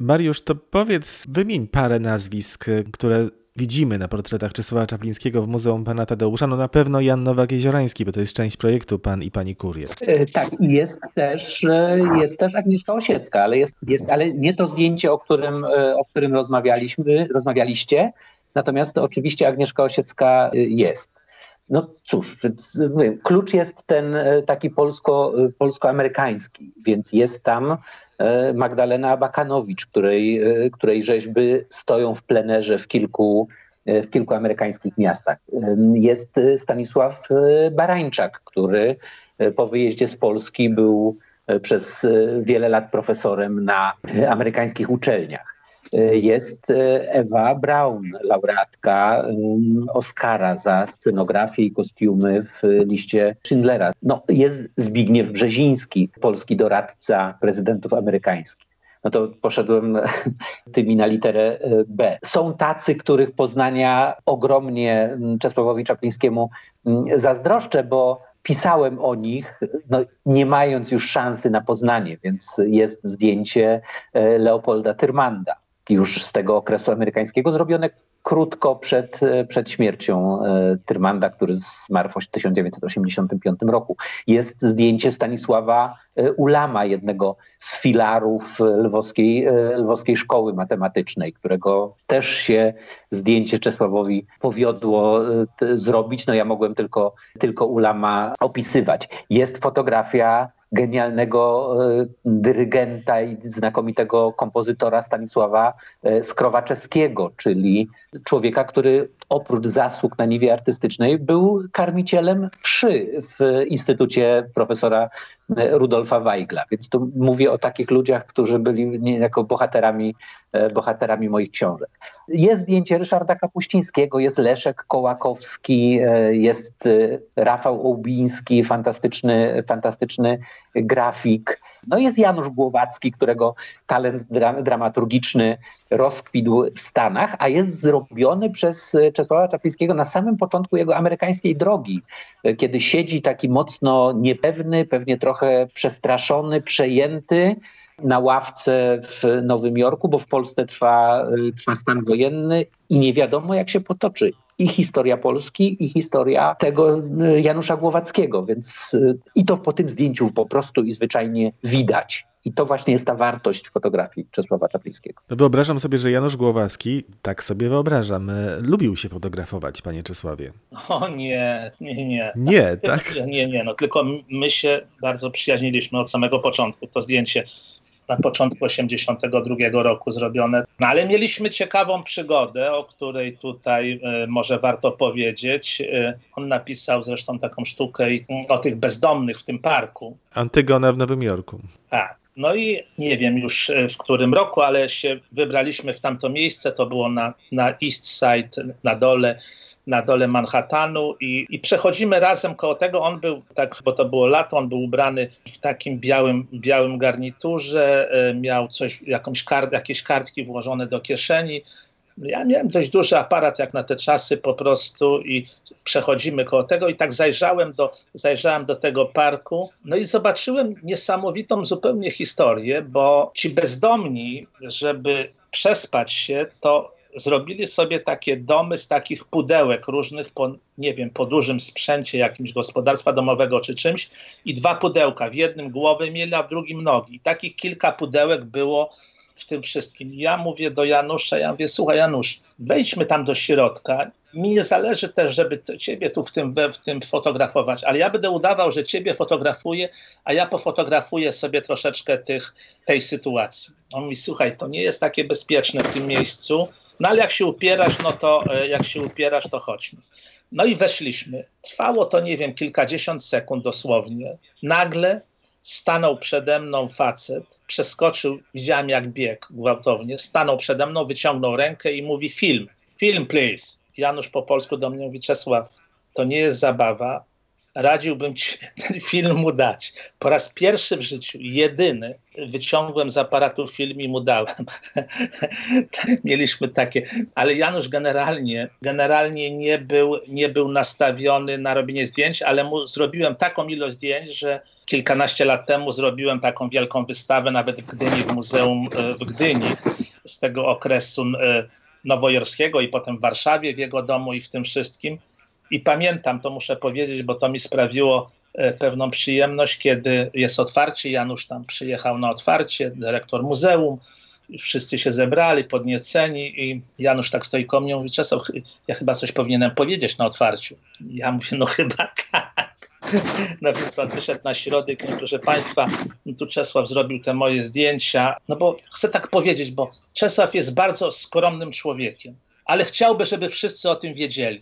Mariusz, to powiedz, wymień parę nazwisk, które widzimy na portretach Czesława Czaplińskiego w Muzeum Pana Tadeusza, no na pewno Jan Nowak-Jeziorański, bo to jest część projektu Pan i Pani Kurier. E, tak, jest też, e, jest też Agnieszka Osiecka, ale, jest, jest, ale nie to zdjęcie, o którym, e, o którym rozmawialiśmy, rozmawialiście, natomiast oczywiście Agnieszka Osiecka jest. No cóż, klucz jest ten taki polsko, polsko-amerykański, więc jest tam Magdalena Bakanowicz, której, e, której rzeźby stoją w plenerze w kilku, e, w kilku amerykańskich miastach. Jest Stanisław Barańczak, który po wyjeździe z Polski był przez wiele lat profesorem na amerykańskich uczelniach. Jest Ewa Braun, laureatka Oscara za scenografię i kostiumy w liście Schindlera. No, jest Zbigniew Brzeziński, polski doradca prezydentów amerykańskich no to poszedłem tymi na literę B. Są tacy, których poznania ogromnie Czesławowi Czaplińskiemu zazdroszczę, bo pisałem o nich, no, nie mając już szansy na poznanie, więc jest zdjęcie e, Leopolda Tyrmanda już z tego okresu amerykańskiego, zrobione krótko przed, przed śmiercią e, Tyrmanda, który zmarł w 1985 roku. Jest zdjęcie Stanisława e, Ulama, jednego z filarów lwowskiej, e, lwowskiej szkoły matematycznej, którego też się zdjęcie Czesławowi powiodło zrobić. No ja mogłem tylko, tylko Ulama opisywać. Jest fotografia genialnego e, dyrygenta i znakomitego kompozytora Stanisława e, Skrowaczewskiego, czyli człowieka, który oprócz zasług na niwie artystycznej był karmicielem wszy w Instytucie profesora e, Rudolfa Weigla. Więc tu mówię o takich ludziach, którzy byli niejako bohaterami, bohaterami moich książek. Jest zdjęcie Ryszarda Kapuścińskiego, jest Leszek Kołakowski, jest Rafał Ołbiński, fantastyczny, fantastyczny grafik. No jest Janusz Głowacki, którego talent dra dramaturgiczny rozkwitł w Stanach, a jest zrobiony przez Czesława Czaplińskiego na samym początku jego amerykańskiej drogi, kiedy siedzi taki mocno niepewny, pewnie trochę przestraszony, przejęty na ławce w Nowym Jorku, bo w Polsce trwa, trwa stan wojenny i nie wiadomo, jak się potoczy i historia Polski, i historia tego y, Janusza Głowackiego, więc y, i to po tym zdjęciu po prostu i zwyczajnie widać. I to właśnie jest ta wartość fotografii Czesława Czaplińskiego. No wyobrażam sobie, że Janusz Głowacki, tak sobie wyobrażam, e, lubił się fotografować, panie Czesławie. O nie, nie, nie. Nie, tak? Nie, nie, no tylko my się bardzo przyjaźniliśmy od samego początku. To zdjęcie na początku 1982 roku zrobione. No ale mieliśmy ciekawą przygodę, o której tutaj y, może warto powiedzieć. Y, on napisał zresztą taką sztukę o tych bezdomnych w tym parku. Antygona w Nowym Jorku. Tak. No i nie wiem już e, w którym roku, ale się wybraliśmy w tamto miejsce. To było na, na East Side, na dole na dole Manhattanu i, i przechodzimy razem koło tego. On był, tak, bo to było lato, on był ubrany w takim białym, białym garniturze, e, miał coś, jakąś kart, jakieś kartki włożone do kieszeni. Ja miałem dość duży aparat jak na te czasy po prostu i przechodzimy koło tego i tak zajrzałem do, zajrzałem do tego parku, no i zobaczyłem niesamowitą zupełnie historię, bo ci bezdomni, żeby przespać się, to zrobili sobie takie domy z takich pudełek różnych, po, nie wiem, po dużym sprzęcie jakimś gospodarstwa domowego czy czymś i dwa pudełka, w jednym głowy mieli, a w drugim nogi. I takich kilka pudełek było w tym wszystkim. Ja mówię do Janusza, ja mówię, słuchaj Janusz, wejdźmy tam do środka. Mi nie zależy też, żeby ciebie tu w tym, w tym fotografować, ale ja będę udawał, że ciebie fotografuję, a ja pofotografuję sobie troszeczkę tych, tej sytuacji. On mi, słuchaj, to nie jest takie bezpieczne w tym miejscu, no ale jak się upierasz, no to e, jak się upierasz, to chodźmy. No i weszliśmy. Trwało to, nie wiem, kilkadziesiąt sekund dosłownie. Nagle stanął przede mną facet, przeskoczył, widziałem jak biegł gwałtownie, stanął przede mną, wyciągnął rękę i mówi film, film please. Janusz po polsku do mnie mówi, Czesław, to nie jest zabawa, radziłbym ci ten film mu dać. Po raz pierwszy w życiu, jedyny, wyciągłem z aparatu film i mu dałem. Mieliśmy takie, ale Janusz generalnie, generalnie nie, był, nie był nastawiony na robienie zdjęć, ale mu zrobiłem taką ilość zdjęć, że kilkanaście lat temu zrobiłem taką wielką wystawę nawet w Gdyni, w Muzeum e, w Gdyni z tego okresu e, nowojorskiego i potem w Warszawie, w jego domu i w tym wszystkim. I pamiętam, to muszę powiedzieć, bo to mi sprawiło e, pewną przyjemność, kiedy jest otwarcie. Janusz tam przyjechał na otwarcie, dyrektor muzeum. Wszyscy się zebrali, podnieceni i Janusz tak stoi koło mnie mówi, Czesław, ja chyba coś powinienem powiedzieć na otwarciu. Ja mówię, no chyba tak. No więc on wyszedł na środek, no proszę Państwa, tu Czesław zrobił te moje zdjęcia, no bo chcę tak powiedzieć, bo Czesław jest bardzo skromnym człowiekiem ale chciałby, żeby wszyscy o tym wiedzieli.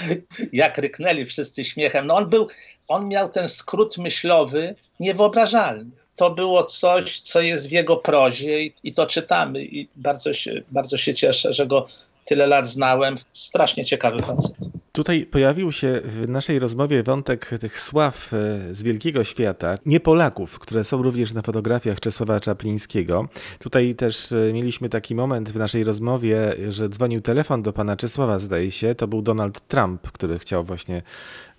Jak ryknęli wszyscy śmiechem. No on był, on miał ten skrót myślowy niewyobrażalny. To było coś, co jest w jego prozie i, i to czytamy i bardzo się, bardzo się cieszę, że go tyle lat znałem. Strasznie ciekawy facet. Tutaj pojawił się w naszej rozmowie wątek tych sław e, z wielkiego świata, nie Polaków, które są również na fotografiach Czesława Czaplińskiego. Tutaj też e, mieliśmy taki moment w naszej rozmowie, że dzwonił telefon do pana Czesława, zdaje się. To był Donald Trump, który chciał właśnie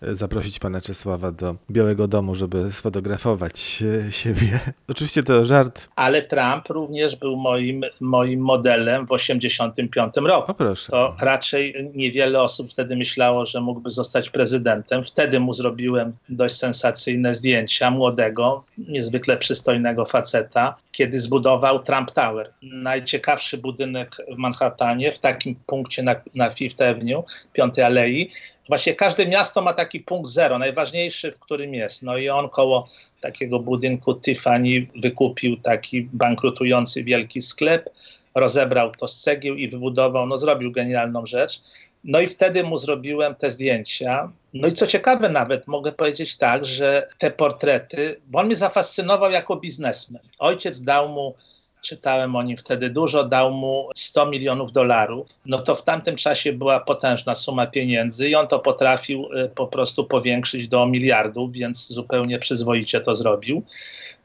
zaprosić pana Czesława do Białego Domu, żeby sfotografować siebie. Oczywiście to żart. Ale Trump również był moim, moim modelem w 1985 roku. O proszę. To raczej niewiele osób wtedy myślało, myślało, że mógłby zostać prezydentem. Wtedy mu zrobiłem dość sensacyjne zdjęcia młodego, niezwykle przystojnego faceta, kiedy zbudował Trump Tower. Najciekawszy budynek w Manhattanie, w takim punkcie na, na Fifth Avenue, Piątej Alei. Właśnie każde miasto ma taki punkt zero, najważniejszy, w którym jest. No i on koło takiego budynku Tiffany wykupił taki bankrutujący wielki sklep, rozebrał to z cegieł i wybudował, no zrobił genialną rzecz. No i wtedy mu zrobiłem te zdjęcia. No i co ciekawe nawet, mogę powiedzieć tak, że te portrety, bo on mnie zafascynował jako biznesmen. Ojciec dał mu, czytałem o nim wtedy dużo, dał mu 100 milionów dolarów. No to w tamtym czasie była potężna suma pieniędzy i on to potrafił y, po prostu powiększyć do miliardów, więc zupełnie przyzwoicie to zrobił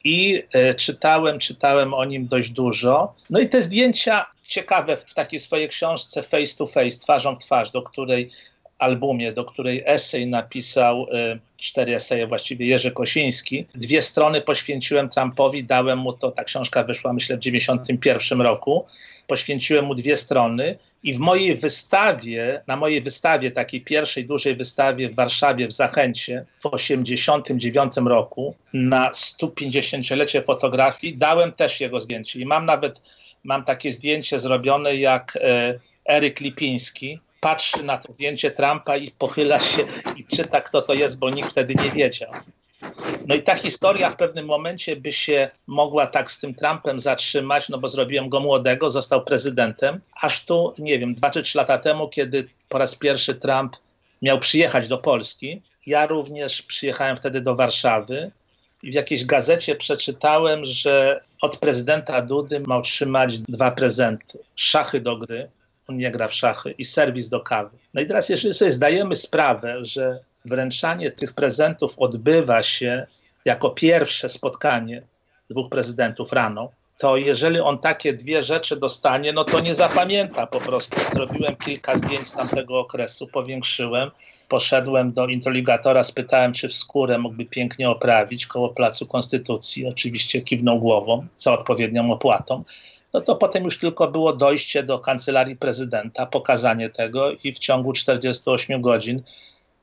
i e, czytałem, czytałem o nim dość dużo. No i te zdjęcia ciekawe w takiej swojej książce Face to Face, twarzą w twarz, do której albumie, do której esej napisał, e, cztery eseje właściwie, Jerzy Kosiński. Dwie strony poświęciłem Trumpowi, dałem mu to, ta książka wyszła myślę w 91 roku, poświęciłem mu dwie strony i w mojej wystawie, na mojej wystawie, takiej pierwszej dużej wystawie w Warszawie w Zachęcie w 89 roku na 150-lecie fotografii dałem też jego zdjęcie i mam nawet, mam takie zdjęcie zrobione jak e, Eryk Lipiński, patrzy na to zdjęcie Trumpa i pochyla się i czyta, kto to jest, bo nikt wtedy nie wiedział. No i ta historia w pewnym momencie by się mogła tak z tym Trumpem zatrzymać, no bo zrobiłem go młodego, został prezydentem, aż tu, nie wiem, dwa czy trzy lata temu, kiedy po raz pierwszy Trump miał przyjechać do Polski. Ja również przyjechałem wtedy do Warszawy i w jakiejś gazecie przeczytałem, że od prezydenta Dudy ma otrzymać dwa prezenty. Szachy do gry, on nie gra w szachy, i serwis do kawy. No i teraz, jeżeli sobie zdajemy sprawę, że wręczanie tych prezentów odbywa się jako pierwsze spotkanie dwóch prezydentów rano, to jeżeli on takie dwie rzeczy dostanie, no to nie zapamięta po prostu. Zrobiłem kilka zdjęć z tamtego okresu, powiększyłem, poszedłem do interrogatora, spytałem, czy w skórę mógłby pięknie oprawić koło Placu Konstytucji. Oczywiście kiwnął głową za odpowiednią opłatą. No to potem już tylko było dojście do kancelarii prezydenta, pokazanie tego i w ciągu 48 godzin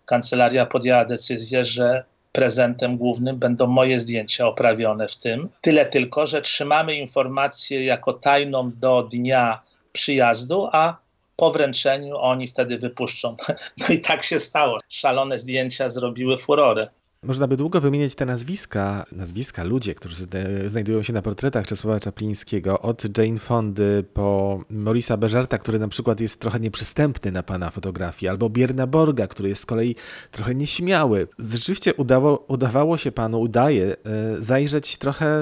kancelaria podjęła decyzję, że prezentem głównym będą moje zdjęcia oprawione w tym. Tyle tylko, że trzymamy informację jako tajną do dnia przyjazdu, a po wręczeniu oni wtedy wypuszczą. No i tak się stało. Szalone zdjęcia zrobiły furorę. Można by długo wymieniać te nazwiska, nazwiska ludzie, którzy znajdują się na portretach Czesława Czaplińskiego, od Jane Fondy po Morisa Beżarta, który na przykład jest trochę nieprzystępny na pana fotografii, albo Bierna Borga, który jest z kolei trochę nieśmiały. Rzeczywiście udało, udawało się panu, udaje e, zajrzeć trochę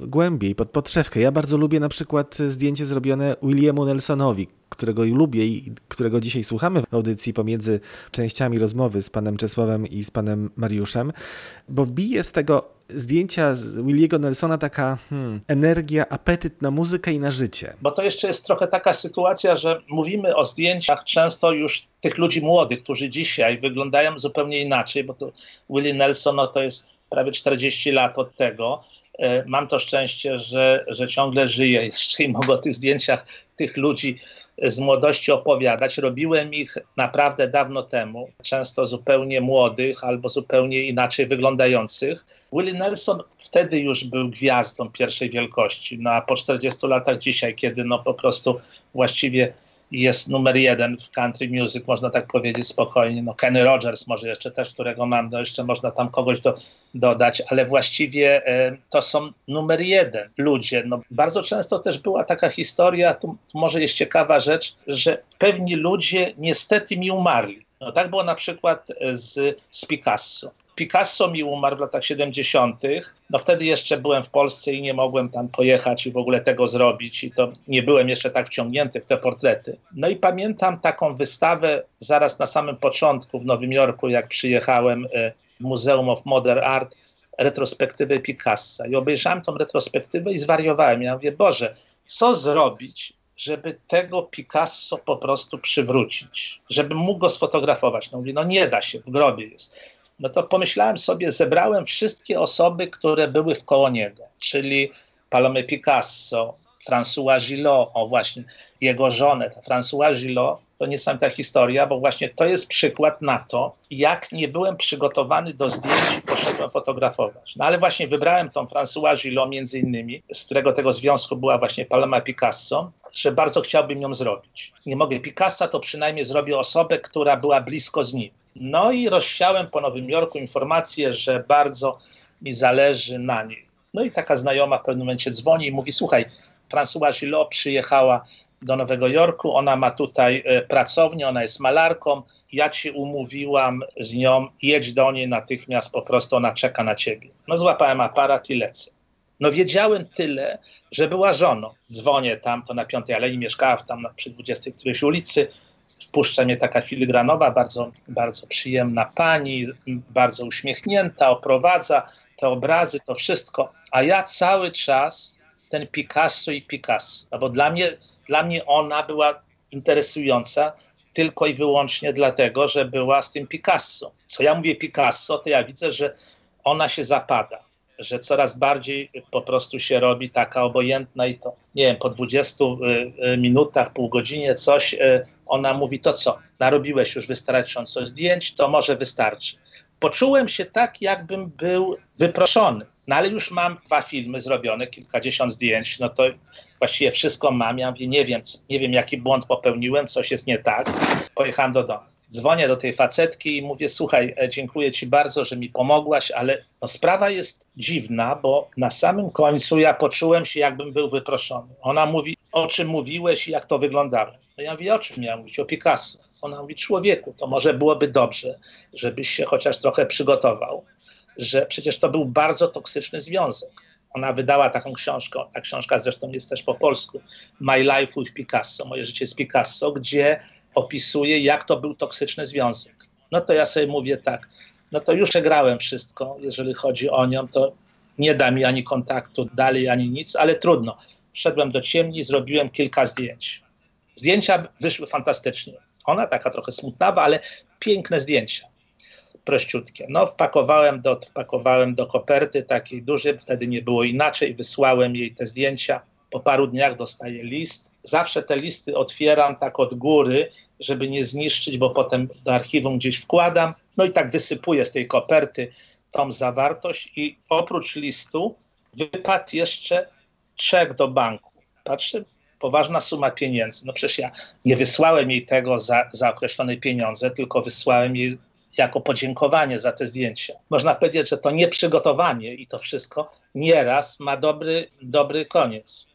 głębiej, pod podszewkę. Ja bardzo lubię na przykład zdjęcie zrobione Williamu Nelsonowi, którego lubię i którego dzisiaj słuchamy w audycji pomiędzy częściami rozmowy z panem Czesławem i z panem Mariuszem, bo bije z tego zdjęcia z Williego Nelsona taka hmm, energia, apetyt na muzykę i na życie. Bo to jeszcze jest trochę taka sytuacja, że mówimy o zdjęciach często już tych ludzi młodych, którzy dzisiaj wyglądają zupełnie inaczej, bo to Willie Nelson no to jest prawie 40 lat od tego. E, mam to szczęście, że, że ciągle żyję jeszcze i mogę o tych zdjęciach tych ludzi z młodości opowiadać. Robiłem ich naprawdę dawno temu, często zupełnie młodych albo zupełnie inaczej wyglądających. Willie Nelson wtedy już był gwiazdą pierwszej wielkości, no a po 40 latach dzisiaj, kiedy no po prostu właściwie jest numer jeden w country music, można tak powiedzieć spokojnie. No Kenny Rogers może jeszcze też, którego mam, no jeszcze można tam kogoś do, dodać, ale właściwie e, to są numer jeden ludzie. No, bardzo często też była taka historia, tu, tu może jest ciekawa rzecz, że pewni ludzie niestety mi umarli. No tak było na przykład z, z Picasso. Picasso mi umarł w latach 70. No wtedy jeszcze byłem w Polsce i nie mogłem tam pojechać i w ogóle tego zrobić i to nie byłem jeszcze tak wciągnięty w te portrety. No i pamiętam taką wystawę zaraz na samym początku w Nowym Jorku, jak przyjechałem e, w Muzeum of Modern Art, retrospektywę Picassa i obejrzałem tą retrospektywę i zwariowałem. Ja mówię, Boże, co zrobić, żeby tego Picasso po prostu przywrócić, żeby mógł go sfotografować. No mówię, no nie da się, w grobie jest no to pomyślałem sobie, zebrałem wszystkie osoby, które były w koło niego, czyli Palome Picasso, François Gillot, o właśnie, jego żonę, François Gillot, to niesamowita historia, bo właśnie to jest przykład na to, jak nie byłem przygotowany do zdjęć i poszedłem fotografować. No ale właśnie wybrałem tą François Gillot między innymi, z którego tego związku była właśnie Paloma Picasso, że bardzo chciałbym ją zrobić. Nie mogę Picassa, to przynajmniej zrobię osobę, która była blisko z nim. No i rozsiałem po Nowym Jorku informację, że bardzo mi zależy na niej. No i taka znajoma w pewnym momencie dzwoni i mówi, słuchaj, François Gillot przyjechała do Nowego Jorku, ona ma tutaj e, pracownię, ona jest malarką, ja ci umówiłam z nią, jedź do niej natychmiast, po prostu ona czeka na ciebie. No złapałem aparat i lecę. No wiedziałem tyle, że była żoną. Dzwonię tam, to na Piątej Alei mieszkała tam przy 20 którejś ulicy, wpuszcza mnie taka filigranowa, bardzo, bardzo przyjemna pani, bardzo uśmiechnięta, oprowadza te obrazy, to wszystko. A ja cały czas ten Picasso i Picasso, no bo dla mnie, dla mnie ona była interesująca tylko i wyłącznie dlatego, że była z tym Picasso. Co ja mówię Picasso, to ja widzę, że ona się zapada że coraz bardziej po prostu się robi taka obojętna i to, nie wiem, po 20 y, y, minutach, pół godzinie coś, y, ona mówi, to co, narobiłeś już wystarczająco zdjęć, to może wystarczy. Poczułem się tak, jakbym był wyproszony. No ale już mam dwa filmy zrobione, kilkadziesiąt zdjęć, no to właściwie wszystko mam. Ja mówię, nie wiem, nie wiem jaki błąd popełniłem, coś jest nie tak. Pojechałem do domu dzwonię do tej facetki i mówię, słuchaj, e, dziękuję ci bardzo, że mi pomogłaś, ale no, sprawa jest dziwna, bo na samym końcu ja poczułem się, jakbym był wyproszony. Ona mówi, o czym mówiłeś i jak to wyglądało. No ja mówię, o czym miałem mówić? O Picasso. Ona mówi, człowieku, to może byłoby dobrze, żebyś się chociaż trochę przygotował, że przecież to był bardzo toksyczny związek. Ona wydała taką książkę, ta książka zresztą jest też po polsku, My Life with Picasso, moje życie z Picasso, gdzie opisuje, jak to był toksyczny związek. No to ja sobie mówię tak, no to już przegrałem wszystko, jeżeli chodzi o nią, to nie da mi ani kontaktu dalej, ani nic, ale trudno. Wszedłem do ciemni, zrobiłem kilka zdjęć. Zdjęcia wyszły fantastycznie. Ona taka trochę smutnawa, ale piękne zdjęcia. Prościutkie. No, wpakowałem do, wpakowałem do koperty takiej dużej, wtedy nie było inaczej. Wysłałem jej te zdjęcia. Po paru dniach dostaję list zawsze te listy otwieram tak od góry, żeby nie zniszczyć, bo potem do archiwum gdzieś wkładam. No i tak wysypuję z tej koperty tą zawartość i oprócz listu wypadł jeszcze czek do banku. Patrzę, poważna suma pieniędzy. No przecież ja nie wysłałem jej tego za, za określone pieniądze, tylko wysłałem jej jako podziękowanie za te zdjęcia. Można powiedzieć, że to nieprzygotowanie i to wszystko nieraz ma dobry, dobry koniec